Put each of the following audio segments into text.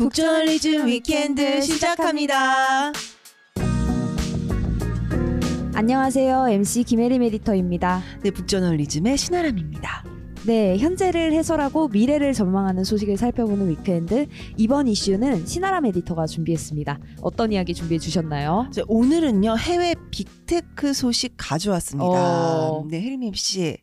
북저널리즘 weekend 시작합니다. 안녕하세요. MC 김혜림 에디터입니다. 네, 북저널리즘의 신아람입니다. 네, 현재를 해설하고 미래를 전망하는 소식을 살펴보는 weekend. 이번 이슈는 신아람 에디터가 준비했습니다. 어떤 이야기 준비해 주셨나요? 자, 오늘은요 해외 빅테크 소식 가져왔습니다. 어. 네, 혜림 씨.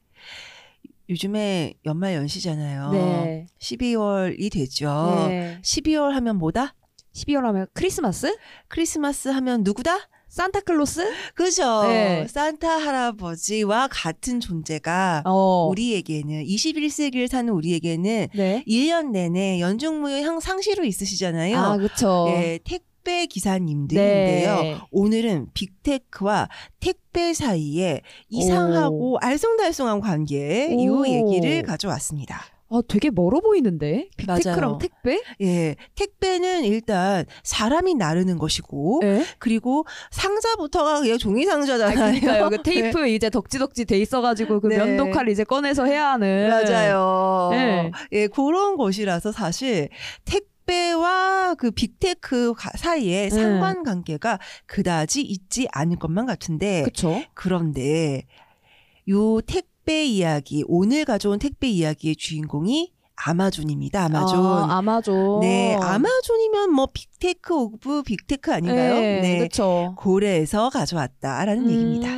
요즘에 연말 연시잖아요. 네. 12월이 되죠. 네. 12월 하면 뭐다? 12월 하면 크리스마스? 크리스마스 하면 누구다? 산타클로스? 그죠? 네. 산타 할아버지와 같은 존재가 어. 우리에게는 21세기를 사는 우리에게는 네. 1년 내내 연중무휴 향 상시로 있으시잖아요. 아, 그쵸. 예, 택 배 기사님들인데요. 네. 오늘은 빅테크와 택배 사이에 이상하고 알쏭달쏭한 관계 이 오. 얘기를 가져왔습니다. 아, 되게 멀어 보이는데? 빅테크랑. 택배? 예, 택배는 일단 사람이 나르는 것이고 네. 그리고 상자부터가 그냥 종이 상자잖아요. 그러니까요. 그 테이프 이제 덕지덕지 돼 있어가지고 그 네. 면도칼 이제 꺼내서 해야 하는. 맞아요. 네. 예, 그런 것이라서 사실 택배 와 그 빅테크 가- 사이에 네. 상관관계가 그다지 있지 않을 것만 같은데 그쵸? 그런데 요 택배 이야기 오늘 가져온 택배 이야기의 주인공이 아마존입니다. 아마존. 아, 아마존. 네, 아마존이면 뭐 big tech of big tech 아닌가요? 네, 그쵸. 고래에서 가져왔다라는 음, 얘기입니다.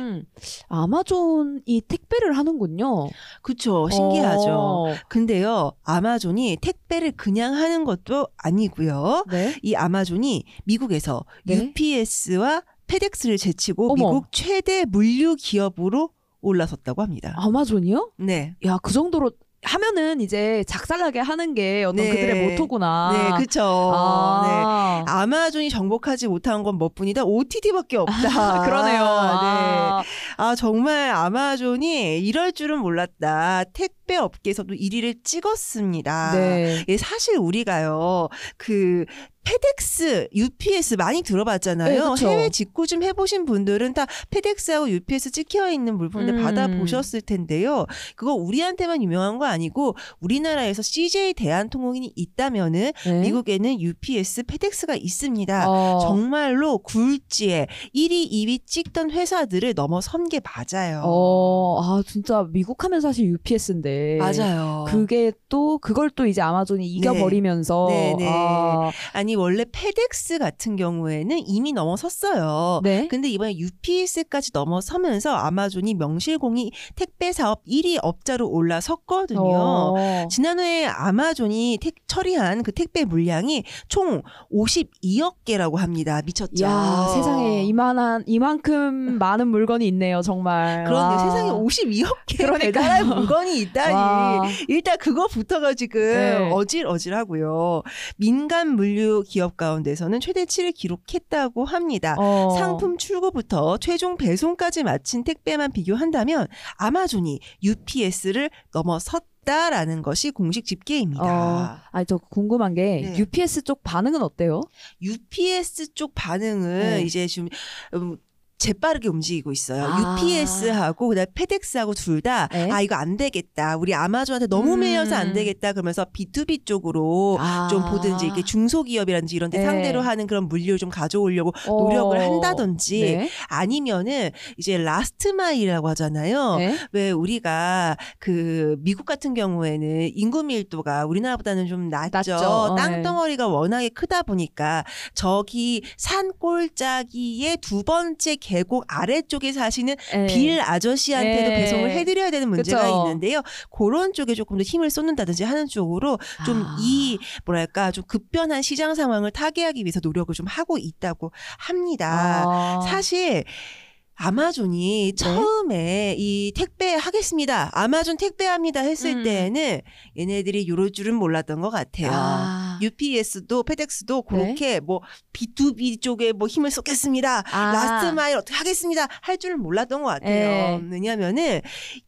아마존이 택배를 하는군요. 그쵸, 신기하죠. 어, 근데요, 아마존이 택배를 그냥 하는 것도 아니고요. 네. 이 아마존이 미국에서 네. UPS와 페덱스를 제치고 어머. 미국 최대 물류 기업으로 올라섰다고 합니다. 아마존이요? 네. 야, 그 정도로 하면은 이제 작살나게 하는 게 어떤 네. 그들의 모토구나. 네, 그쵸. 네. 아, 아마존이 정복하지 못한 건 뭐뿐이다. OTD밖에 없다. 그러네요. 네. 아, 아, 정말 아마존이 이럴 줄은 몰랐다. 택배 업계에서도 1위를 찍었습니다. 네. 예, 사실 우리가요, 그, 페덱스, UPS 많이 들어봤잖아요. 네. 해외 직구 좀 해보신 분들은 다 페덱스하고 UPS 찍혀 있는 물품들 음. 받아보셨을 텐데요. 그거 우리한테만 유명한 거 아니고 우리나라에서 CJ 대한통운이 있다면은 네. 미국에는 UPS, 페덱스가 있습니다. 어, 정말로 굴지의 1위, 2위 찍던 회사들을 넘어선 게 맞아요. 어, 아, 진짜 미국 하면 사실 UPS인데. 맞아요. 그게 또, 그걸 또 이제 아마존이 이겨버리면서. 네, 네. 아, 아니 원래 페덱스 같은 경우에는 이미 넘어섰어요. 네. 근데 이번에 UPS까지 넘어서면서 아마존이 명실공히 택배 사업 1위 업자로 올라섰거든요. 어. 지난해 아마존이 택, 처리한 그 택배 물량이 총 52억 개라고 합니다. 미쳤죠. 야, 세상에 이만한 이만큼 많은 물건이 있네요, 정말. 그런데 와. 세상에 52억 개 그러니까요. 배달할 물건이 있다니. 와. 일단 그거부터가 지금 네. 어질어질하고요. 민간 물류 기업 가운데서는 최대치를 기록했다고 합니다. 어. 상품 출고부터 최종 배송까지 마친 택배만 비교한다면 아마존이 UPS를 넘어섰 다라는 것이 공식 집계입니다. 어, 아니 저 궁금한 게 네. UPS 쪽 반응은 어때요? UPS 쪽 반응은 네. 이제 좀 음, 재빠르게 움직이고 있어요. 아. UPS하고 그다음 페덱스하고 둘다 네. 아 이거 안 되겠다. 우리 아마존한테 너무 음. 밀려서 안 되겠다. 그러면서 B2B 쪽으로 아. 좀 보든지 이렇게 중소기업이라든지 이런 데 네. 상대로 하는 그런 물류를 좀 가져오려고 어. 노력을 한다든지 네. 아니면은 이제 last mile이라고 하잖아요. 네. 왜 우리가 그 미국 같은 경우에는 인구 밀도가 우리나라보다는 좀 낮죠. 낮죠. 어, 네. 땅덩어리가 워낙에 크다 보니까 저기 산 꼴짜기의 두 번째 계곡 아래쪽에 사시는 네. 빌 아저씨한테도 네. 배송을 해드려야 되는 문제가 그쵸. 있는데요. 그런 쪽에 조금 더 힘을 쏟는다든지 하는 쪽으로 좀 아. 이 뭐랄까 좀 급변한 시장 상황을 타개하기 위해서 노력을 좀 하고 있다고 합니다. 아. 사실 아마존이 처음에 이 택배 하겠습니다. 아마존 택배합니다 했을 음. 때는 얘네들이 요럴 줄은 몰랐던 것 같아요. 아. UPS도 페덱스도 네. 그렇게 뭐 B2B 쪽에 뭐 힘을 쏟겠습니다. 아. last mile 어떻게 하겠습니다. 할 줄은 몰랐던 것 같아요. 네. 왜냐면은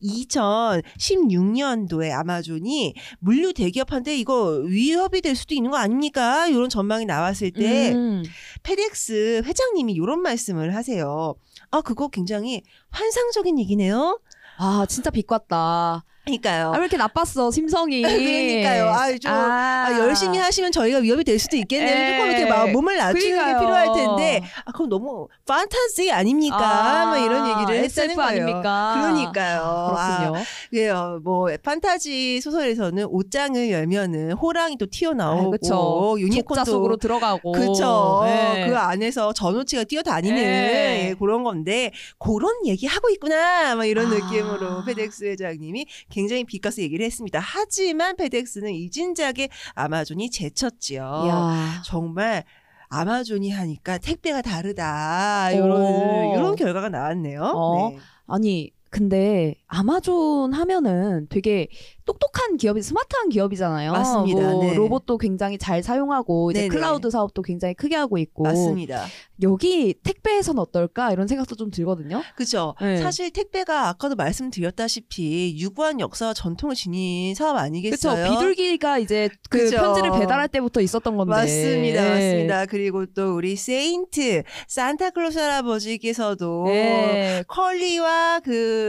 2016년도에 아마존이 물류 대기업한테 이거 위협이 될 수도 있는 거 아닙니까? 이런 전망이 나왔을 때 음. 페덱스 회장님이 이런 말씀을 하세요. 아, 그거 굉장히 환상적인 얘기네요. 아 진짜 빛 같다. 그러니까요. 아, 왜 이렇게 나빴어 심성이. 그러니까요. 아, 좀, 아. 아, 열심히 하시면 저희가 위협이 될 수도 있겠네요. 에. 조금 이렇게 막 몸을 낮추는 그러니까요. 게 필요할 텐데, 아, 그럼 너무 판타지 아닙니까? 막 이런 얘기를 했다는 SF 거예요. 아닙니까? 그러니까요. 그렇군요. 아, 그래요. 뭐 판타지 소설에서는 옷장을 열면은 호랑이 또 튀어나오고 아, 그쵸. 유니콘도 속으로 들어가고. 그쵸. 네. 그 안에서 전우치가 뛰어다니는 네. 예, 그런 건데 그런 얘기 하고 있구나. 막 이런 아. 느낌으로 페덱스 회장님이 굉장히 비꼬아서 얘기를 했습니다. 하지만 페덱스는 이진작에 아마존이 제쳤지요. 야. 정말 아마존이 하니까 택배가 다르다. 오. 이런 이런 결과가 나왔네요. 어. 네. 아니 근데 아마존 하면은 되게 똑똑한 기업이 스마트한 기업이잖아요. 맞습니다. 뭐 네. 로봇도 굉장히 잘 사용하고 이제 네네. 클라우드 사업도 굉장히 크게 하고 있고 맞습니다. 여기 택배에선 어떨까 이런 생각도 좀 들거든요. 그죠. 네. 사실 택배가 아까도 말씀드렸다시피 유구한 역사와 전통을 지닌 사업 그렇죠. 아니겠어요? 비둘기가 이제 그 그쵸. 편지를 배달할 때부터 있었던 건데. 맞습니다, 네. 맞습니다. 그리고 또 우리 Saint 산타클로스 할아버지께서도 네. 컬리와 그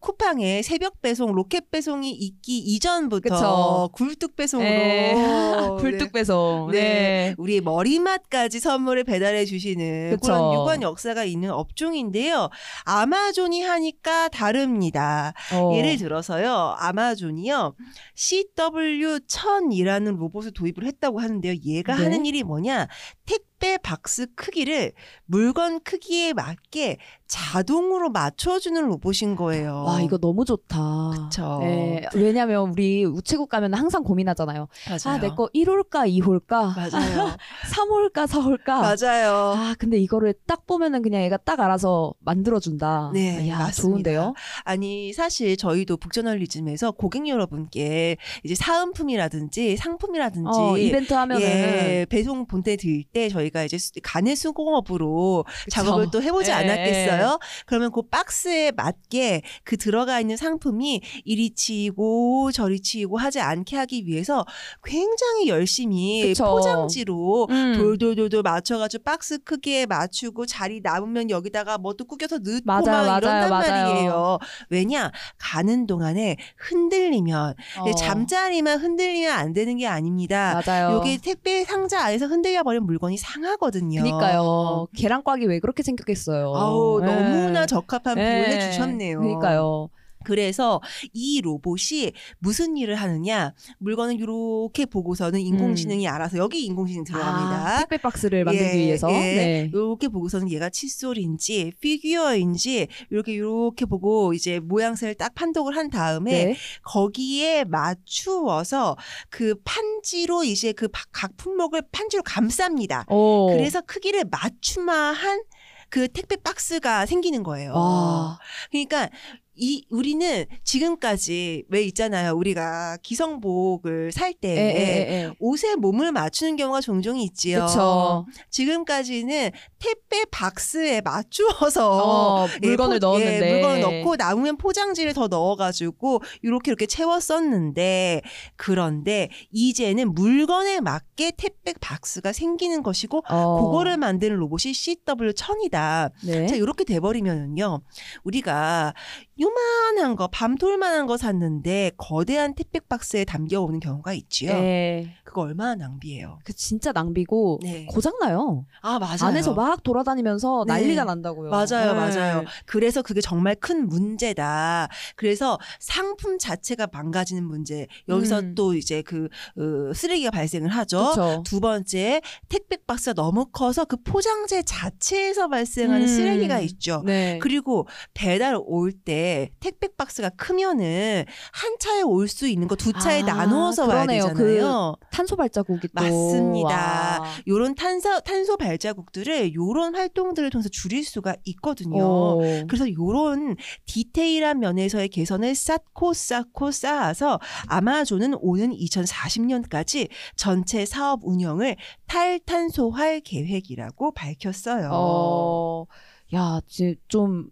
쿠팡의 새벽 배송, 로켓 배송이 있기 이전부터 그쵸. 굴뚝 배송으로 네. 네. 굴뚝 배송. 네. 네. 우리 머리맡까지 선물을 배달해 주시는 그쵸. 그런 유구한 역사가 있는 업종인데요. 아마존이 하니까 다릅니다. 어. 예를 들어서요. 아마존이요. CW1000이라는 로봇을 도입을 했다고 하는데요. 얘가 네. 하는 일이 뭐냐? 택 배 박스 크기를 물건 크기에 맞게 자동으로 맞춰주는 로봇인 거예요. 와 이거 너무 좋다. 그쵸. 네, 왜냐면 우리 우체국 가면 항상 고민하잖아요. 맞아요. 아내 거 1홀까 2홀까 맞아요. 3홀까 4홀까. 맞아요. 아 근데 이거를 딱 보면은 그냥 얘가 딱 알아서 만들어준다. 네, 야 맞습니다. 좋은데요. 아니 사실 저희도 북저널리즘에서 고객 여러분께 이제 사은품이라든지 상품이라든지 어, 이벤트 하면은 예, 배송 본때 드릴 때 저희 가 이제 수- 간의 수공업으로 작업을 또 해보지 예, 않았겠어요? 그러면 그 박스에 맞게 그 들어가 있는 상품이 이리 치이고 저리 치이고 하지 않게 하기 위해서 굉장히 열심히 그쵸. 포장지로 음. 돌돌돌돌 맞춰가지고 박스 크기에 맞추고 자리 남으면 여기다가 뭐 또 꾸겨서 넣고 맞아요, 막 맞아요, 이런단 맞아요. 말이에요. 왜냐 가는 동안에 흔들리면 어, 잠자리만 흔들리면 안 되는 게 아닙니다. 맞아요. 요게 택배 상자 안에서 흔들려 버린 물건이 상 하거든요. 그니까요. 계란꽉이 왜 그렇게 생겼겠어요. 아우 네. 너무나 적합한 네. 비유를 해주셨네요. 그니까요. 그래서 이 로봇이 무슨 일을 하느냐 물건을 이렇게 보고서는 인공지능이 알아서 여기 인공지능 들어갑니다. 음. 아, 택배 박스를 만들기 예, 위해서. 예. 네. 이렇게 보고서는 얘가 칫솔인지 피규어인지 이렇게 이렇게 보고 이제 모양새를 딱 판독을 한 다음에 네. 거기에 맞추어서 그 판지로 이제 그 각 품목을 판지로 감쌉니다. 오. 그래서 크기를 맞춤화한 그 택배 박스가 생기는 거예요. 와. 그러니까 이 우리는 지금까지 왜 있잖아요. 우리가 기성복을 살때 예, 예, 예. 옷에 몸을 맞추는 경우가 종종 있지요. 그쵸. 지금까지는 택배 박스에 맞추어서 어, 물건을 예, 포- 넣었는데. 예, 물건을 넣고 남으면 포장지를 더 넣어가지고 이렇게 이렇게 채웠었는데 그런데 이제는 물건에 맞게 택배 박스가 생기는 것이고 어. 그거를 만드는 로봇이 CW1000이다. 네. 자 이렇게 돼버리면은요 우리가 요만한 거 밤톨만한 거 샀는데 거대한 택배 박스에 담겨 오는 경우가 있지요. 네. 그거 얼마나 낭비예요. 그 진짜 낭비고 네. 고장 나요. 아 맞아요. 안에서 막 돌아다니면서 네. 난리가 난다고요. 맞아요, 네. 맞아요. 그래서 그게 정말 큰 문제다. 그래서 상품 자체가 망가지는 문제. 여기서 음. 또 이제 그 어, 쓰레기가 발생을 하죠. 그렇죠. 두 번째, 택배 박스가 너무 커서 그 포장재 자체에서 발생하는 음. 쓰레기가 있죠. 네. 그리고 배달 올때 택배 박스가 크면은 한 차에 올 수 있는 거 두 차에 아, 나누어서 와야 그러네요. 되잖아요. 탄소 발자국이 또 맞습니다. 와. 요런 탄소 탄소 발자국들을 요런 활동들을 통해서 줄일 수가 있거든요. 오. 그래서 요런 디테일한 면에서의 개선을 쌓고 쌓고 쌓아서 아마존은 오는 2040년까지 전체 사업 운영을 탈탄소할 계획이라고 밝혔어요. 어, 야, 지- 좀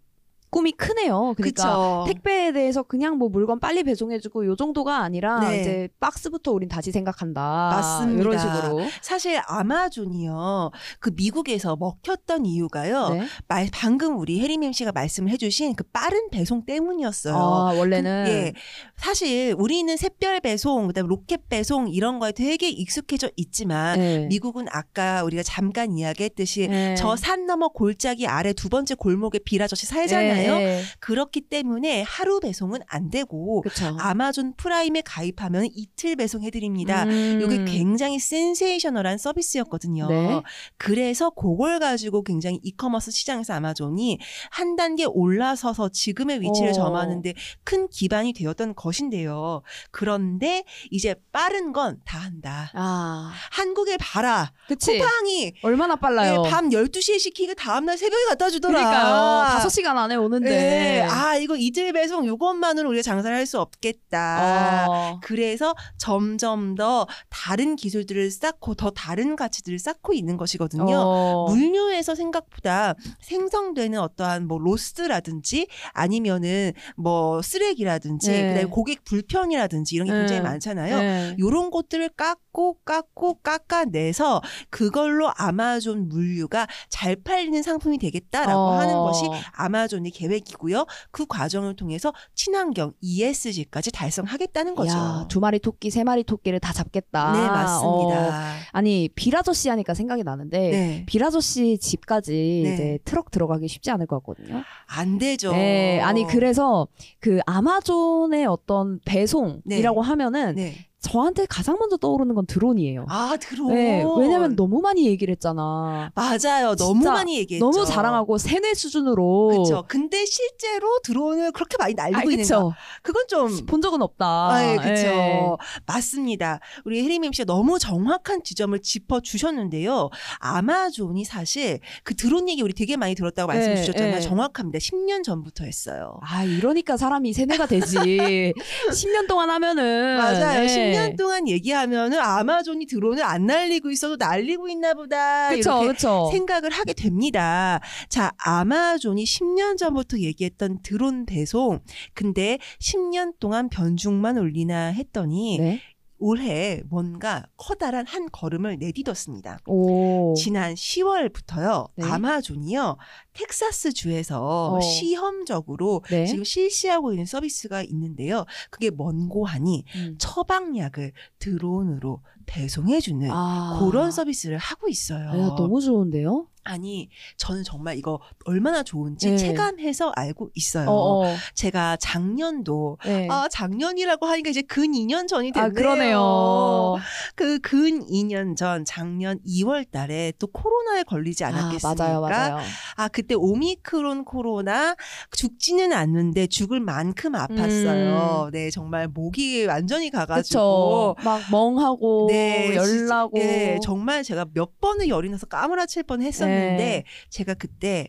꿈이 크네요. 그러니까 그쵸. 택배에 대해서 그냥 뭐 물건 빨리 배송해주고 요 정도가 아니라 네. 이제 박스부터 우린 다시 생각한다. 맞습니다. 이런 식으로. 사실 아마존이요. 그 미국에서 먹혔던 이유가요. 네. 말, 방금 우리 해리님 씨가 말씀을 해주신 그 빠른 배송 때문이었어요. 아, 원래는 그, 예. 사실 우리는 샛별 배송, 그다음에 로켓 배송 이런 거에 되게 익숙해져 있지만 네. 미국은 아까 우리가 잠깐 이야기했듯이 네. 저산 너머 골짜기 아래 두 번째 골목에 빌 아저씨 살잖아요. 네. 그렇기 때문에 하루 배송은 안 되고 그렇죠. 아마존 프라임에 가입하면 이틀 배송해드립니다. 음. 이게 굉장히 센세이셔널한 서비스였거든요. 네. 그래서 그걸 가지고 굉장히 이커머스 시장에서 아마존이 한 단계 올라서서 지금의 위치를 어. 점하는데 큰 기반이 되었던 것인데요. 그런데 이제 빠른 건 다 한다. 아, 한국에 봐라. 그치. 쿠팡이 얼마나 빨라요. 네, 밤 12시에 시키고 다음날 새벽에 갖다 주더라. 그러니까요. 5시간 안에 오 는데. 네. 아, 이거 이틀 배송 요것만으로 우리가 장사를 할 수 없겠다. 어. 그래서 점점 더 다른 기술들을 쌓고 더 다른 가치들을 쌓고 있는 것이거든요. 어. 물류에서 생각보다 생성되는 어떠한 뭐 로스라든지 아니면은 뭐 쓰레기라든지 네. 그다음에 고객 불편이라든지 이런 게 네. 굉장히 많잖아요. 네. 요런 것들을 깎고 깎고 깎아내서 그걸로 아마존 물류가 잘 팔리는 상품이 되겠다라고 어. 하는 것이 아마존의 계획이고요. 그 과정을 통해서 친환경 ESG까지 달성하겠다는 거죠. 야, 두 마리 토끼, 세 마리 토끼를 다 잡겠다. 네, 어. 맞습니다. 아니, 빌아저씨 하니까 생각이 나는데 네. 빌아저씨 집까지 네. 이제 트럭 들어가기 쉽지 않을 것 같거든요. 안 되죠. 네, 아니 그래서 그 아마존의 어떤 배송이라고 하면은 네. 저한테 가장 먼저 떠오르는 건 드론이에요. 아, 드론. 네, 왜냐면 너무 많이 얘기를 했잖아. 맞아요. 너무 많이 얘기했죠. 너무 자랑하고 세뇌 수준으로. 그렇죠. 근데 실제로 드론을 그렇게 많이 날리고 아, 있는 거. 그건 좀 본 적은 없다. 아, 예. 예. 맞습니다. 우리 혜림 씨가 너무 정확한 지점을 짚어 주셨는데요. 아마존이 사실 그 드론 얘기 우리 되게 많이 들었다고 말씀 예, 주셨잖아요. 예. 정확합니다. 10년 전부터 했어요. 아, 이러니까 사람이 세뇌가 되지. 10년 동안 하면은. 맞아요. 예. 10년 동안 얘기하면은 아마존이 드론을 안 날리고 있어도 날리고 있나 보다. 그쵸, 이렇게 그쵸. 생각을 하게 됩니다. 자, 아마존이 10년 전부터 얘기했던 드론 배송. 근데 10년 동안 변죽만 올리나 했더니 네. 올해 뭔가 커다란 한 걸음을 내딛었습니다. 오. 지난 10월부터요. 네. 아마존이요. 텍사스 주에서 어. 시험적으로 네. 지금 실시하고 있는 서비스가 있는데요. 그게 먼고 하니 음. 처방약을 드론으로 배송해주는 아. 그런 서비스를 하고 있어요. 야, 너무 좋은데요? 아니, 저는 정말 이거 얼마나 좋은지 네. 체감해서 알고 있어요. 어, 어. 제가 작년도 네. 아 작년이라고 하니까 이제 근 2년 전이 됐네요. 아, 그러네요. 그 근 2년 전 작년 2월 달에 또 코로나에 걸리지 않았겠습니까? 아, 맞아요, 맞아요. 아, 그때 오미크론 코로나 죽지는 않는데 죽을 만큼 아팠어요. 네, 정말 목이 완전히 가가지고. 음. 그쵸. 막 멍하고, 네, 열나고. 네, 정말 제가 몇 번을 열이 나서 까무라칠 뻔 했었는데, 네. 제가 그때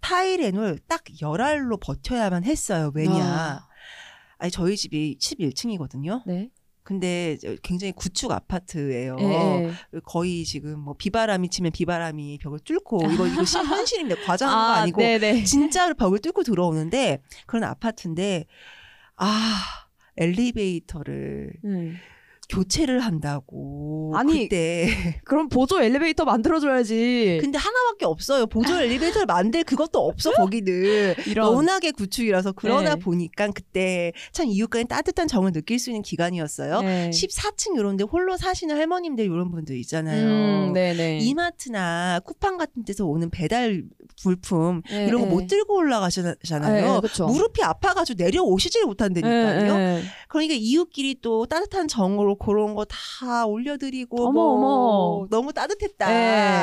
타이레놀 딱 열알로 버텨야만 했어요. 왜냐. 아. 아니, 저희 집이 11층이거든요. 네. 근데 저 굉장히 구축 아파트예요. 예, 예. 거의 지금 뭐 비바람이 치면 비바람이 벽을 뚫고 이거 이거 시- 현실입니다. 과장한 거 아, 아니고 네네. 진짜로 벽을 뚫고 들어오는데 그런 아파트인데 아 엘리베이터를 음. 교체를 한다고 아니, 그때 그럼 보조 엘리베이터 만들어줘야지. 근데 하나밖에 없어요. 보조 엘리베이터를 만들 그것도 없어 거기는 이런. 워낙에 구축이라서 그러다 네. 보니까 그때 참 이웃간의 따뜻한 정을 느낄 수 있는 기간이었어요. 네. 14층 이런데 홀로 사시는 할머님들 이런 분들 있잖아요. 음, 네네. 이마트나 쿠팡 같은 데서 오는 배달 물품 예, 이런 거 예. 못 들고 올라가잖아요. 예, 그쵸. 무릎이 아파가지고 내려오시질 못한다니까요. 예, 예. 그러니까 이웃끼리 또 따뜻한 정으로 그런 거 다 올려드리고 어머, 뭐 어머. 너무 따뜻했다.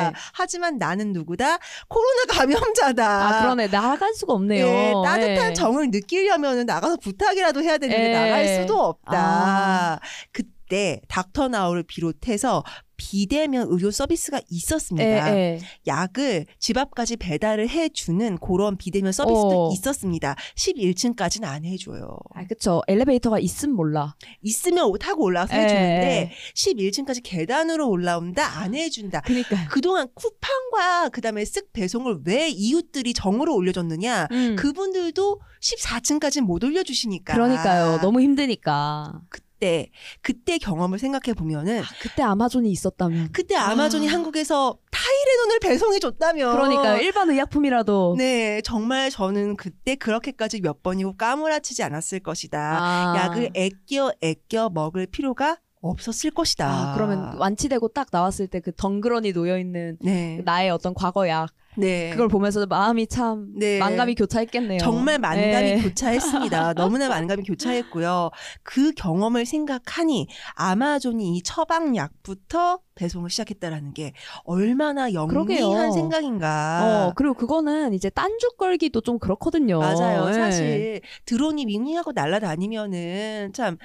예. 하지만 나는 누구다? 코로나 감염자다. 아 그러네 나갈 수가 없네요. 예, 따뜻한 예. 정을 느끼려면 나가서 부탁이라도 해야 되는데 예. 나갈 수도 없다. 아. 그 때 닥터 나우를 비롯해서 비대면 의료 서비스가 있었습니다. 예, 예. 약을 집 앞까지 배달을 해주는 그런 비대면 서비스도 어. 있었습니다. 11층까지는 안 해줘요. 아 그쵸 엘리베이터가 있음 몰라. 있으면 타고 올라와서 예, 해주는데 11층까지 계단으로 올라온다 안 해준다. 그니까. 그동안 쿠팡과 그다음에 쓱 배송을 왜 이웃들이 정으로 올려줬느냐? 음. 그분들도 14층까지 못 올려주시니까. 그러니까요. 너무 힘드니까. 그 때 그때 경험을 생각해 보면은 아, 그때 아마존이 있었다면. 그때 아마존이 아. 한국에서 타이레논을 배송해 줬다면. 그러니까 일반 의약품이라도. 네, 정말 저는 그때 그렇게까지 몇 번이고 까무라치지 않았을 것이다. 아. 약을 애껴 애껴 먹을 필요가 없었을 것이다. 아, 그러면 완치되고 딱 나왔을 때 그 덩그러니 놓여 있는 네, 나의 어떤 과거 약 네. 그걸 보면서 마음이 참 네. 만감이 교차했겠네요. 정말 만감이 네. 교차했습니다. 너무나 만감이 교차했고요. 그 경험을 생각하니 아마존이 이 처방약부터 배송을 시작했다라는 게 얼마나 그러게요. 영리한 생각인가. 어 그리고 그거는 이제 딴죽 걸기도 좀 그렇거든요. 맞아요. 예. 사실 드론이 윙윙하고 날아다니면은 참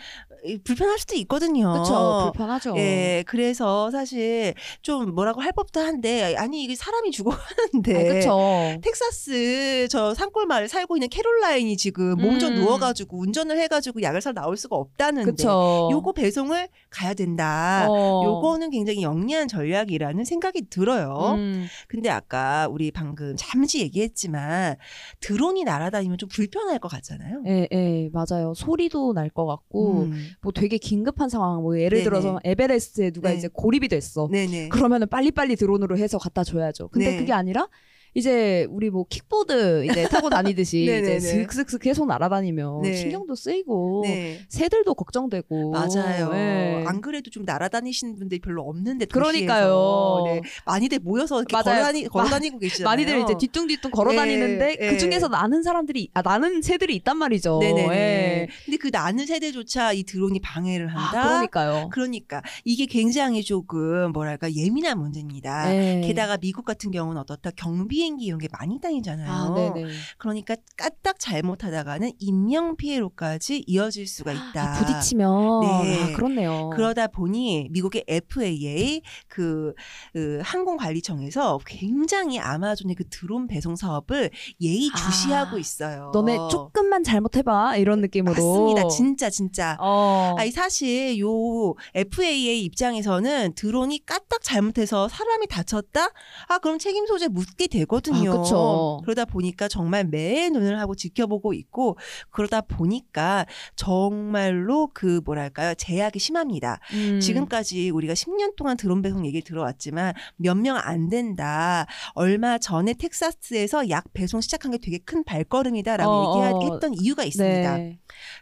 불편할 수도 있거든요. 그쵸 불편하죠. 예, 그래서 사실 좀 뭐라고 할 법도 한데 아니 이게 사람이 죽어가는데 아, 그쵸. 텍사스 저 산골 마을 살고 있는 캐롤라인이 지금 몸좀 음. 누워가지고 운전을 해가지고 약을 사러 나올 수가 없다는데 그쵸. 요거 배송을 가야 된다. 어. 요거는 굉장히 영리한 전략이라는 생각이 들어요. 음. 근데 아까 우리 방금 잠시 얘기했지만 드론이 날아다니면 좀 불편할 것 같잖아요. 예, 예, 맞아요. 소리도 날 것 같고, 음. 뭐 되게 긴급한 상황, 뭐 예를 네네. 들어서 에베레스트에 누가 네. 이제 고립이 됐어. 네네. 그러면은 빨리빨리 드론으로 해서 갖다 줘야죠. 근데 네. 그게 아니라 이제 우리 뭐 킥보드 이제 타고 다니듯이. 이제 슥슥슥 계속 날아다니면 네. 신경도 쓰이고 네. 새들도 걱정되고 맞아요. 예. 안 그래도 좀 날아다니시는 분들이 별로 없는데 그러니까요. 네. 많이들 모여서. 걸어다니, 걸어다니고 계시잖아요. 많이들 이제 뒤뚱뒤뚱 걸어 예, 다니는데 예. 그 중에서 나는 사람들이 아 나는 새들이 있단 말이죠. 네네네. 예. 근데 그 나는 세대조차 이 드론이 방해를 아, 한다. 그러니까요. 그러니까 이게 굉장히 조금 뭐랄까 예민한 문제입니다. 예. 게다가 미국 같은 경우는 어떻다 경비 행기 이런 게 많이 다니잖아요. 아, 네네. 그러니까 까딱 잘못하다가는 인명 피해로까지 이어질 수가 있다. 아, 부딪히면 네. 아, 그렇네요. 그러다 보니 미국의 FAA 그, 그 항공관리청에서 굉장히 아마존의 그 드론 배송 사업을 예의 주시하고 아, 있어요. 너네 조금만 잘못해봐 이런 느낌으로. 맞습니다. 진짜 진짜. 어. 아니 사실 요 FAA 입장에서는 드론이 까딱 잘못해서 사람이 다쳤다? 아 그럼 책임 소재 묻게 되 거든요. 아, 그쵸. 그러다 보니까 정말 매 눈을 하고 지켜보고 있고 그러다 보니까 정말로 그 뭐랄까요 제약이 심합니다. 음. 지금까지 우리가 10년 동안 드론 배송 얘기 들어왔지만 몇 명 안 된다. 얼마 전에 텍사스에서 약 배송 시작한 게 되게 큰 발걸음이다라고 어, 어. 얘기했던 이유가 있습니다. 네.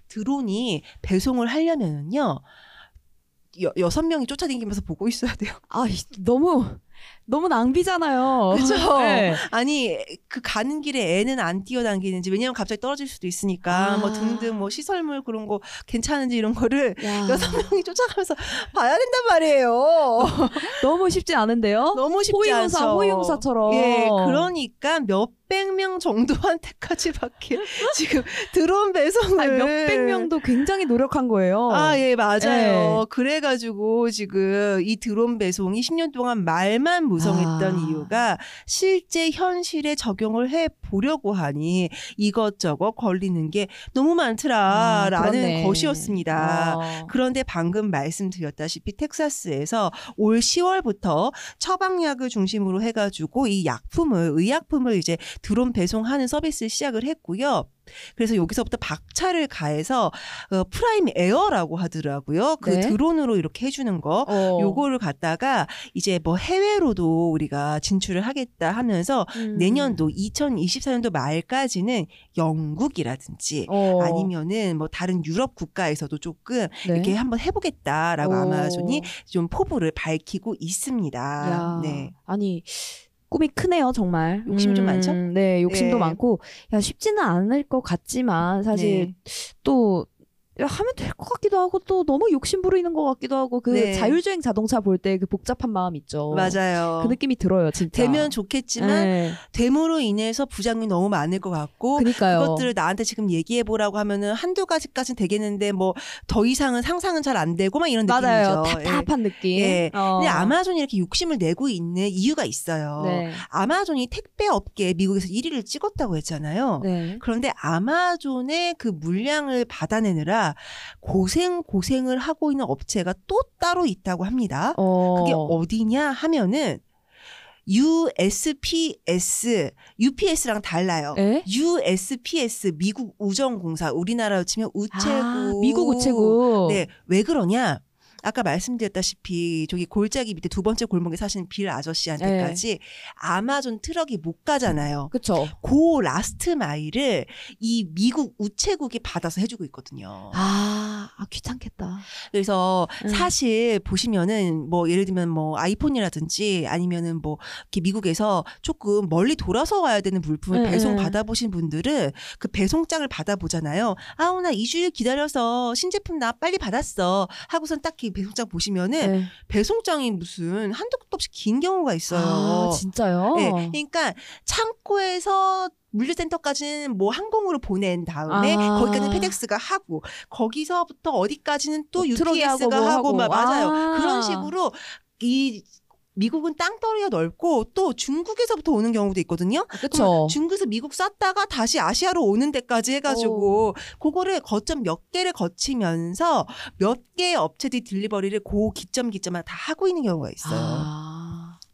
드론이 배송을 하려면은요. 여, 여섯 명이 쫓아다니면서 보고 있어야 돼요. 아 이- 너무 너무 낭비잖아요. 그죠? 네. 아니 그 가는 길에 애는 안 뛰어당기는지 왜냐면 갑자기 떨어질 수도 있으니까 아. 뭐 등등 뭐 시설물 그런 거 괜찮은지 이런 거를 야, 여섯 명이 쫓아가면서 봐야 된단 말이에요. 너무 쉽지 않은데요. 너무 쉽지 호위무사, 않죠. 호위무사처럼. 예, 그러니까 몇백 명 정도한테까지밖에 지금 드론 배송을 아니, 몇백 명도 굉장히 노력한 거예요. 아, 예, 맞아요. 예. 그래가지고 지금 이 드론 배송이 10년 동안 말만 무성했던 아. 이유가 실제 현실에 적용을 해 보려고 하니 이것저것 걸리는 게 너무 아, 많더라라는 그렇네. 것이었습니다. 어. 그런데 방금 말씀드렸다시피 텍사스에서 올 10월부터 처방약을 중심으로 해가지고 이 약품을 의약품을 이제 드론 배송하는 서비스를 시작을 했고요. 그래서 여기서부터 박차를 가해서 어, 프라임 에어라고 하더라고요. 그 네. 드론으로 이렇게 해주는 거. 어. 요거를 갖다가 이제 뭐 해외로도 우리가 진출을 하겠다 하면서 음. 내년도 2024년도 말까지는 영국이라든지 어. 아니면은 뭐 다른 유럽 국가에서도 조금 네. 이렇게 한번 해보겠다라고 어. 아마존이 좀 포부를 밝히고 있습니다. 야, 네. 아니 꿈이 크네요, 정말. 욕심이 좀 많죠? 네, 욕심도 네. 많고, 야, 쉽지는 않을 것 같지만, 사실 네. 또, 야, 하면 될 것 같기도 하고, 또 너무 욕심 부리는 것 같기도 하고, 그 네. 자율주행 자동차 볼 때 그 복잡한 마음 있죠. 맞아요. 그 느낌이 들어요, 진짜. 되면 좋겠지만 네. 됨으로 인해서 부작용이 너무 많을 것 같고 그니까요. 그것들을 나한테 지금 얘기해 보라고 하면은 한두 가지까지는 되겠는데 뭐 더 이상은 상상은 잘 안 되고 막 이런 맞아요. 느낌이죠. 예. 답답한 느낌. 예. 어. 근데 아마존이 이렇게 욕심을 내고 있는 이유가 있어요. 네. 아마존이 택배 업계 미국에서 1위를 찍었다고 했잖아요. 네. 그런데 아마존의 그 물량을 받아내느라 고생 고생을 하고 있는 업체가 또 따로 있다고 합니다. 어. 그게 어디냐 하면은 USPS, UPS랑 달라요. 에? USPS 미국 우정공사 우리나라로 치면 우체국. 아, 미국 우체국. 네, 왜 그러냐? 아까 말씀드렸다시피 저기 골짜기 밑에 두 번째 골목에 사시는 빌 아저씨한테까지 네. 아마존 트럭이 못 가잖아요. 그쵸. 그 last mile을 이 미국 우체국이 받아서 해주고 있거든요. 아, 아 귀찮겠다. 그래서 음. 사실 보시면은 뭐 예를 들면 뭐 아이폰이라든지 아니면은 뭐 이렇게 미국에서 조금 멀리 돌아서 와야 되는 물품을 음, 배송 음. 받아보신 분들은 그 배송장을 받아보잖아요. 아우 나 2주일 기다려서 신제품 나 빨리 받았어 하고선 딱히 배송장 보시면은 네. 배송장이 무슨 한도 끝도 없이 긴 경우가 있어요. 아, 진짜요? 네, 그러니까 창고에서 물류센터까지는 뭐 항공으로 보낸 다음에 아. 거기까지는 페덱스가 하고 거기서부터 어디까지는 또뭐 UPS가 뭐 하고, 하고. 마- 맞아요. 아. 그런 식으로 이 미국은 땅덩이가 넓고 또 중국에서부터 오는 경우도 있거든요. 그럼 중국에서 미국 쐈다가 다시 아시아로 오는 데까지 해가지고 그거를 거점 몇 개를 거치면서 몇 개의 업체들이 딜리버리를 고 기점 기점마다 다 하고 있는 경우가 있어요. 아.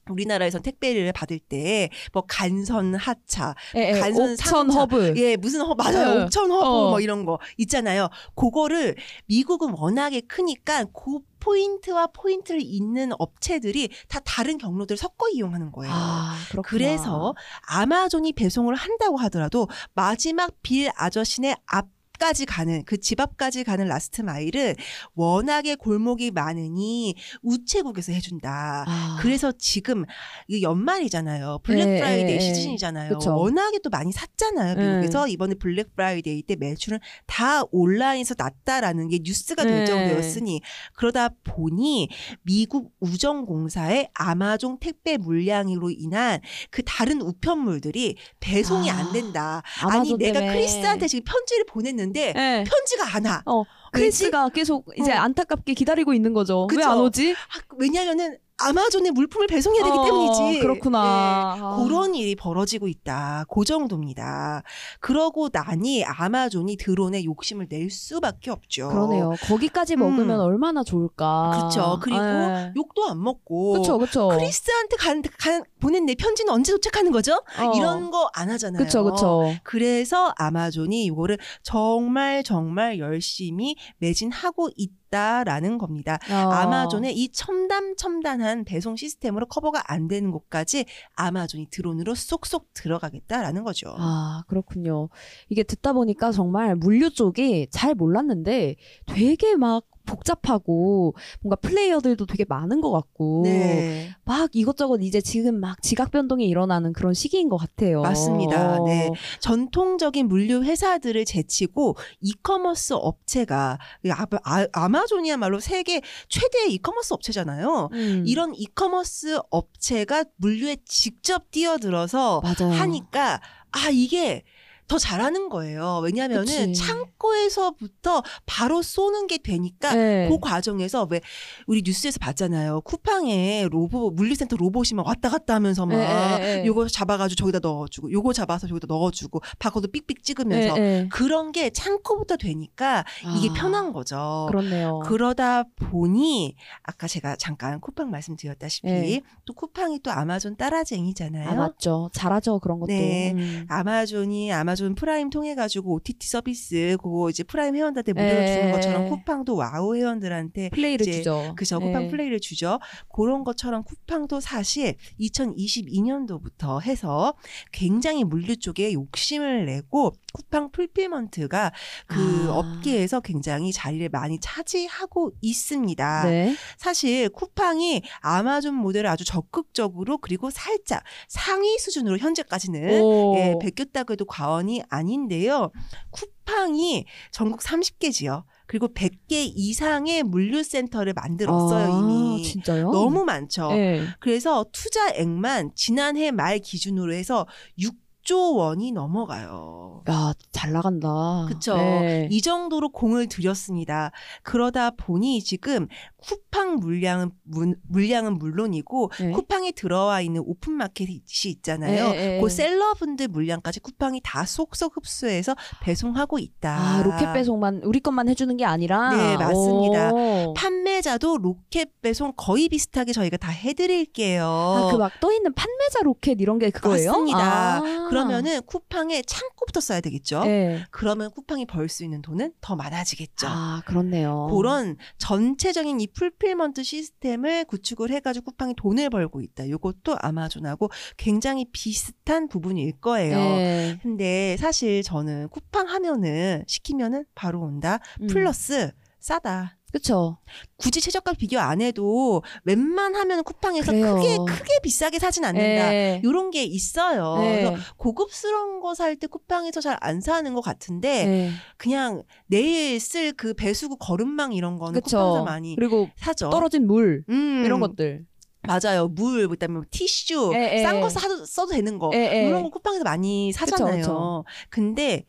우리나라에선 택배를 받을 때 뭐 간선 하차, 예, 예. 간선 옥천 상차. 허브. 예 무슨 허 맞아요 네. 옥천 허브 어. 뭐 이런 거 있잖아요. 그거를 미국은 워낙에 크니까 그 포인트와 포인트를 잇는 업체들이 다 다른 경로들을 섞어 이용하는 거예요. 아. 그래서 아마존이 배송을 한다고 하더라도 마지막 빌 아저씨네 앞 까지 가는 그 집 앞까지 가는 last mile은 워낙에 골목이 많으니 우체국에서 해준다. 아. 그래서 지금 이 연말이잖아요. 블랙 예, 프라이데이 예, 예. 시즌이잖아요. 그쵸. 워낙에 또 많이 샀잖아요. 미국에서 이번에 블랙 프라이데이 때 매출은 다 온라인에서 났다라는 게 뉴스가 될 네. 정도였으니 그러다 보니 미국 우정공사의 아마존 택배 물량으로 인한 그 다른 우편물들이 배송이 아, 안 된다. 아니 내가. 크리스한테 지금 편지를 보냈는데 예. 편지가 안 와. 어, 크리스가 계속 이제 어. 안타깝게 기다리고 있는 거죠. 왜. 안 오지? 아, 왜냐하면은 아마존에 물품을 배송해야 되기 어, 때문이지. 그렇구나. 예. 아. 그런 일이 벌어지고 있다. 그 정도입니다. 그러고 나니 아마존이 드론에 욕심을 낼 수밖에 없죠. 그러네요. 거기까지 먹으면 음. 얼마나 좋을까. 그렇죠. 그리고 예. 욕도 안 먹고 그쵸, 그쵸. 크리스한테 간, 간, 보낸 내 편지는 언제 도착하는 거죠? 어. 이런 거 안 하잖아요. 그쵸, 그쵸. 그래서 아마존이 이거를 정말 정말 열심히 매진하고 있다 라는 겁니다. 어. 아마존의 이 첨단 첨단한 배송 시스템으로 커버가 안 되는 곳까지 아마존이 드론으로 쏙쏙 들어가겠다라는 거죠. 아, 그렇군요. 이게 듣다 보니까 정말 물류 쪽이 잘 몰랐는데 되게 막 복잡하고 뭔가 플레이어들도 되게 많은 것 같고 네. 막 이것저것 이제 지금 막 지각 변동이 일어나는 그런 시기인 것 같아요. 맞습니다. 어. 네. 전통적인 물류 회사들을 제치고 이커머스 업체가 아, 아, 아 마존이야말로 세계 최대의 이커머스 업체잖아요. 음. 이런 이커머스 업체가 물류에 직접 뛰어들어서 맞아요. 하니까 아 이게 더 잘하는 거예요. 왜냐하면은 그치. 창고에서부터 바로 쏘는 게 되니까 네. 그 과정에서 왜 우리 뉴스에서 봤잖아요. 쿠팡에 로봇 물류센터 로봇이 막 왔다 갔다 하면서 막 예, 예, 예. 요거 잡아가지고 저기다 넣어주고 요거 잡아서 저기다 넣어주고 바코드 삑삑 찍으면서 예, 예. 그런 게 창고부터 되니까 이게 아, 편한 거죠. 그렇네요. 그러다 보니 아까 제가 잠깐 쿠팡 말씀드렸다시피 네. 또 쿠팡이 또 아마존 따라쟁이잖아요. 아 맞죠. 잘하죠 그런 것도. 네. 음. 아마존이 아마존 아마존 프라임 통해 가지고 OTT 서비스 그거 이제 프라임 회원들한테 무료로 예. 주는 것처럼 쿠팡도 와우 회원들한테 플레이를 주죠. 그죠 네. 쿠팡 플레이를 주죠. 그런 것처럼 쿠팡도 사실 2022년도부터 해서 굉장히 물류 쪽에 욕심을 내고 쿠팡 풀필먼트가 그 아. 업계에서 굉장히 자리를 많이 차지하고 있습니다. 네. 사실 쿠팡이 아마존 모델을 아주 적극적으로 그리고 살짝 상위 수준으로 현재까지는 오. 예, 베꼈다고 해도 과언 이 아닌데요. 쿠팡이 전국 30개 지역 그리고 100개 이상의 물류센터를 만들었어요 아, 이미. 진짜요? 너무 많죠. 네. 그래서 투자액만 지난해 말 기준으로 해서 6 조 원이 넘어가요. 야, 잘 나간다. 그쵸. 네. 이 정도로 공을 들였습니다. 그러다 보니 지금 쿠팡 물량은 문- 물량은 물론이고 네. 쿠팡에 들어와 있는 오픈마켓이 있잖아요. 네, 네, 그 네. seller분들 물량까지 쿠팡이 다 쏙쏙 흡수해서 배송하고 있다. 아, 로켓 배송만 우리 것만 해주는 게 아니라. 네, 맞습니다. 오. 판매자도 로켓 배송 거의 비슷하게 저희가 다 해드릴게요. 아, 그 막 떠 있는 판매자 로켓 이런 게 그거예요? 맞습니다. 아. 그러면은 쿠팡에 창고부터 써야 되겠죠. 네. 그러면 쿠팡이 벌 수 있는 돈은 더 많아지겠죠. 아, 그렇네요. 그런 전체적인 이 fulfillment 시스템을 구축을 해가지고 쿠팡이 돈을 벌고 있다. 이것도 아마존하고 굉장히 비슷한 부분일 거예요. 네. 근데 사실 저는 쿠팡 하면은 시키면은 바로 온다. 음. 플러스 싸다. 그쵸. 굳이 최저가 비교 안 해도 웬만하면 쿠팡에서 그래요. 크게 크게 비싸게 사진 않는다. 네. 이런 게 있어요. 네. 그래서 고급스러운 거 살 때 쿠팡에서 잘 안 사는 것 같은데 네. 그냥 내일 쓸 그 배수구 거름망 이런 거는 그쵸. 쿠팡에서 많이 그리고 사죠. 떨어진 물. 음, 이런 것들. 맞아요. 물, 그다음에 뭐 티슈, 예, 예. 싼거 써도, 되는 거 예, 예. 이런 거 쿠팡에서 많이 사잖아요. 그쵸, 근데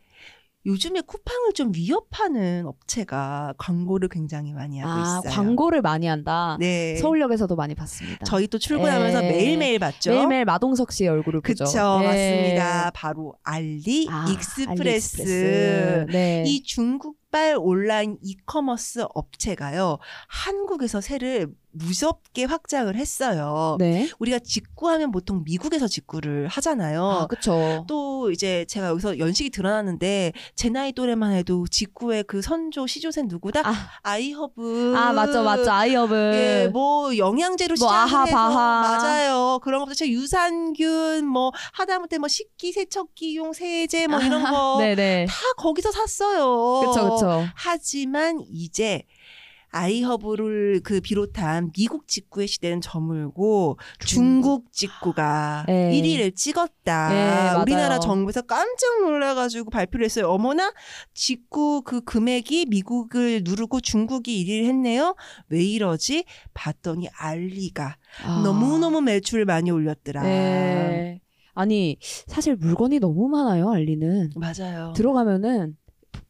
요즘에 쿠팡을 좀 위협하는 업체가 광고를 굉장히 많이 하고 아, 있어요. 광고를 많이 한다. 네. 서울역에서도 많이 봤습니다. 저희 또 출근하면서 예. 매일매일 봤죠. 매일매일 마동석 씨의 얼굴을 그쵸, 보죠. 네. 맞습니다. 바로 알리 아, 익스프레스. 알리익스프레스. 네. 이 중국 발 온라인 이커머스 업체가요, 한국에서 새를 무섭게 확장을 했어요. 네. 우리가 직구하면 보통 미국에서 직구를 하잖아요. 아, 그쵸. 또 이제 제가 여기서 연식이 드러나는데 제 나이 또래만 해도 직구의 그 선조 시조새 누구다? 아, 아이허브. 아 맞죠, 맞죠. 아이업은. 예, 뭐 영양제로 뭐 시작을 아하, 해서. 맞아요. 그런 것부터 제 유산균 뭐 하다못해 뭐 식기 세척기용 세제 뭐 이런 거 다. 거기서 샀어요. 그쵸, 그쵸. 하지만 이제 아이허브를 그 비롯한 미국 직구의 시대는 저물고 중국 직구가 네. 1위를 찍었다. 네, 맞아요. 우리나라 정부에서 깜짝 놀라가지고 발표를 했어요. 어머나 직구 그 금액이 미국을 누르고 중국이 1위를 했네요. 왜 이러지? 봤더니 알리가 아. 너무너무 매출 많이 올렸더라. 네. 아니, 사실 물건이 너무 많아요, 알리는. 맞아요. 들어가면은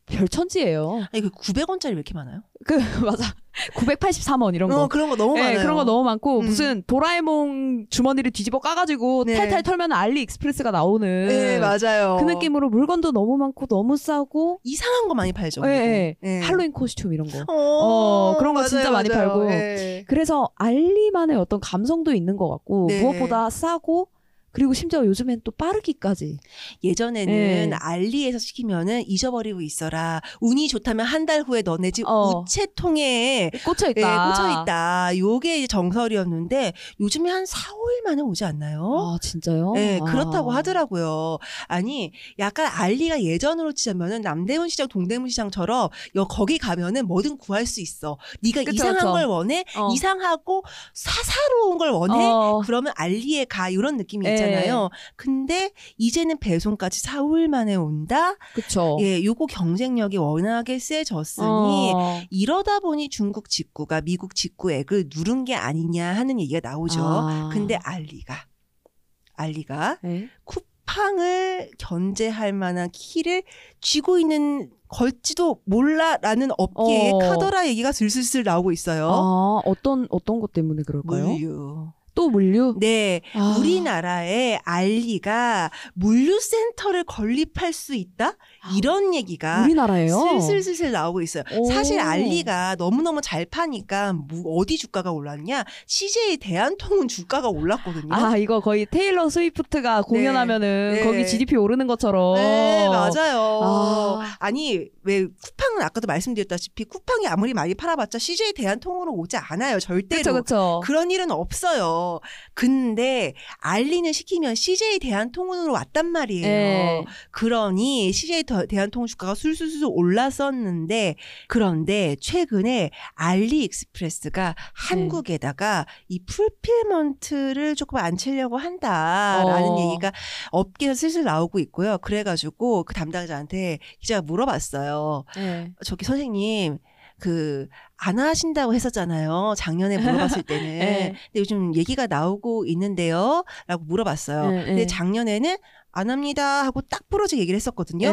별천지예요. 아니 그 900원짜리 왜 이렇게 많아요? 그, 맞아. 983원 이런 거. 어, 그런 거 너무 네, 많아요. 그런 거 너무 많고 음. 무슨 도라에몽 주머니를 뒤집어 까가지고 네. 탈탈 털면 알리익스프레스가 나오는 네, 맞아요. 그 느낌으로 물건도 너무 많고 너무 싸고 이상한 거 많이 팔죠. 예, 그리고. 예. 할로윈 코스튬 이런 거. 어, 어, 그런 거 맞아요, 진짜 많이 맞아요. 팔고. 예. 그래서 알리만의 어떤 감성도 있는 것 같고 네. 무엇보다 싸고 그리고 심지어 요즘엔 또 빠르기까지. 예전에는 예. 알리에서 시키면은 잊어버리고 있어라. 운이 좋다면 한 달 후에 너네 집 어. 우체통에 꽂혀 있다. 예, 꽂혀 있다. 요게 이제 정설이었는데 요즘에 한 4, 5일 만에 오지 않나요? 아 진짜요? 네, 아. 그렇다고 하더라고요. 아니, 약간 알리가 예전으로 치자면은 남대문 시장, 동대문 시장처럼 여 거기 가면은 뭐든 구할 수 있어. 네가 그쵸, 이상한 그쵸. 걸 원해? 어. 이상하고 사사로운 걸 원해? 어. 그러면 알리에 가 이런 느낌이 예. 있잖아요. 근데 이제는 배송까지 4, 5일 만에 온다. 그쵸. 예, 요거 경쟁력이 워낙에 세졌으니 어. 이러다 보니 중국 직구가 미국 직구액을 누른 게 아니냐 하는 얘기가 나오죠. 아. 근데 알리가 알리가 네. 쿠팡을 견제할 만한 키를 쥐고 있는 걸지도 몰라라는 업계의 어. 카더라 얘기가 슬슬슬 나오고 있어요. 아 어떤 어떤 것 때문에 그럴까요? 물류. 또 물류? 네, 아. 우리나라에 알리가 물류센터를 건립할 수 있다? 이런 얘기가 우리나라예요. 슬슬슬슬 나오고 있어요. 오. 사실 알리가 너무너무 잘 파니까 뭐 어디 주가가 올랐냐? CJ 대한통운 주가가 올랐거든요. 아 이거 거의 테일러 스위프트가 공연하면은 네. 거기 GDP 오르는 것처럼. 네, 맞아요. 아. 아니, 왜 쿠팡은 아까도 말씀드렸다시피 쿠팡이 아무리 많이 팔아봤자 CJ 대한통운으로 오지 않아요. 절대로. 그렇죠, 그렇죠. 그런 일은 없어요. 근데 알리는 시키면 CJ 대한통운으로 왔단 말이에요. 네. 그러니 CJ 더- 대한통운 주가가 술술술 올랐었는데 그런데 최근에 알리익스프레스가 한국에다가 이 풀필먼트를 조금 안 치려고 한다라는 어. 얘기가 업계에서 슬슬 나오고 있고요. 그래가지고 그 담당자한테 기자가 물어봤어요. 네. 저기 선생님 그 안 하신다고 했었잖아요. 작년에 물어봤을 때는. 네. 근데 요즘 얘기가 나오고 있는데요. 라고 물어봤어요. 네, 근데 네. 작년에는 안 합니다 하고 딱 부러지게 얘기를 했었거든요.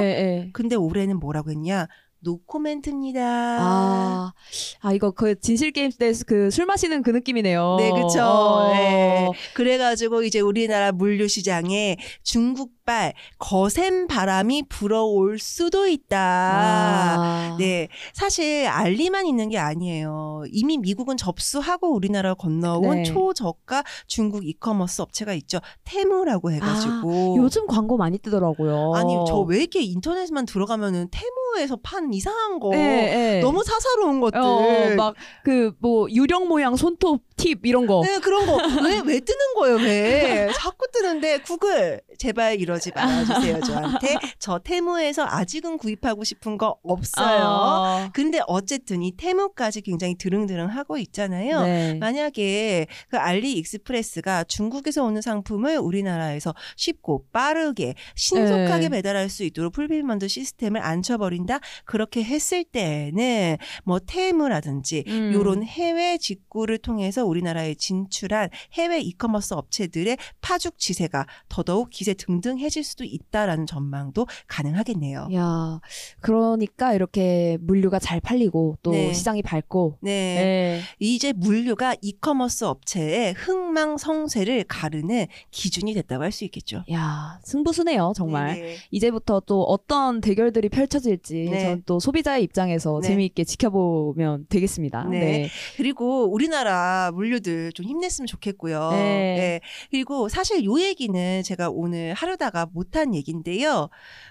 근데 올해는 뭐라고 했냐? 노코멘트입니다. 아, 아 이거 그 진실 게임 때 그 술 마시는 그 느낌이네요. 네, 그쵸. 어. 네. 그래가지고 이제 우리나라 물류 시장에 중국 발 거센 바람이 불어올 수도 있다. 아. 네, 사실 알리만 있는 게 아니에요. 이미 미국은 접수하고 우리나라 건너온 네. 초저가 중국 이커머스 업체가 있죠. 테무라고 해가지고. 요즘 광고 많이 뜨더라고요. 아니 저 왜 이렇게 인터넷만 들어가면은 테무에서 파는 이상한 거 네, 네. 너무 사사로운 것들. 어, 막그 뭐 유령 모양 손톱 팁 이런 거. 네, 그런 거 왜 왜 뜨는 거예요? 왜 자꾸 뜨는데 구글 제발 이러지 말아주세요 저한테 저 테무에서 아직은 구입하고 싶은 거 없어요. 어. 근데 어쨌든 이 테무까지 굉장히 드릉드릉 하고 있잖아요. 네. 만약에 그 알리 익스프레스가 중국에서 오는 상품을 우리나라에서 쉽고 빠르게 신속하게 네. 배달할 수 있도록 fulfillment 시스템을 앉혀버린다. 그렇게 했을 때는 뭐 테무라든지 음. 요런 해외 직구를 통해서 우리나라에 진출한 해외 이커머스 업체들의 파죽 지세가 더더욱 기세 등등해질 수도 있다라는 전망도 가능하겠네요. 야, 그러니까 이렇게 물류가 잘 팔리고 또 네. 시장이 밝고. 네. 네. 이제 물류가 이커머스 업체의 흥망 성쇠를 가르는 기준이 됐다고 할 수 있겠죠. 야, 승부수네요, 정말. 네네. 이제부터 또 어떤 대결들이 펼쳐질지 네. 전또 소비자의 입장에서 네. 재미있게 지켜보면 되겠습니다. 네. 네. 그리고 우리나라 물류들 좀 힘냈으면 좋겠고요. 네. 그리고 사실 요 얘기는 제가 오늘 하려다가 못한 얘기인데요.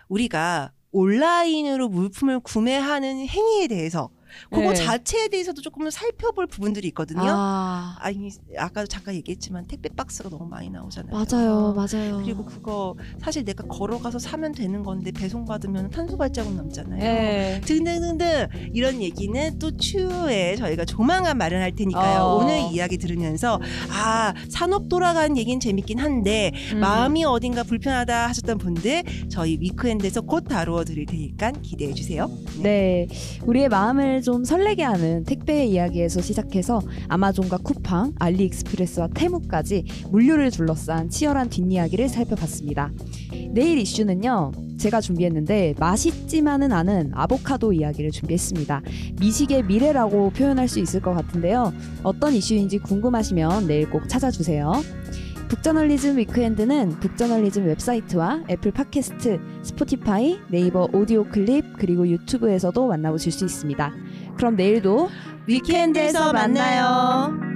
우리가 온라인으로 물품을 구매하는 행위에 대해서 그거 네. 자체에 대해서도 조금 살펴볼 부분들이 있거든요. 아, 아니 아까도 잠깐 얘기했지만 택배 박스가 너무 많이 나오잖아요. 맞아요, 맞아요. 그리고 그거 사실 내가 걸어가서 사면 되는 건데 배송 받으면 탄소 발자국 남잖아요. 네. 등등등등 이런 얘기는 또 추후에 저희가 조만간 마련할 테니까요. 어. 오늘 이야기 들으면서 아 산업 돌아가는 얘기는 재밌긴 한데 음. 마음이 어딘가 불편하다 하셨던 분들 저희 위크엔드에서 곧 다루어 드릴 테니까 기대해 주세요. 네, 우리의 마음을 좀 설레게 하는 택배 이야기에서 시작해서 아마존과 쿠팡, 알리익스프레스와 테무까지 물류를 둘러싼 치열한 뒷이야기를 살펴봤습니다. 내일 이슈는요. 제가 준비했는데 맛있지만은 않은 아보카도 이야기를 준비했습니다. 미식의 미래라고 표현할 수 있을 것 같은데요. 어떤 이슈인지 궁금하시면 내일 꼭 찾아주세요. 북저널리즘 위크엔드는 북저널리즘 웹사이트와 애플 팟캐스트, 스포티파이, 네이버 오디오 클립 그리고 유튜브에서도 만나보실 수 있습니다. 그럼 내일도 위크엔드에서 만나요.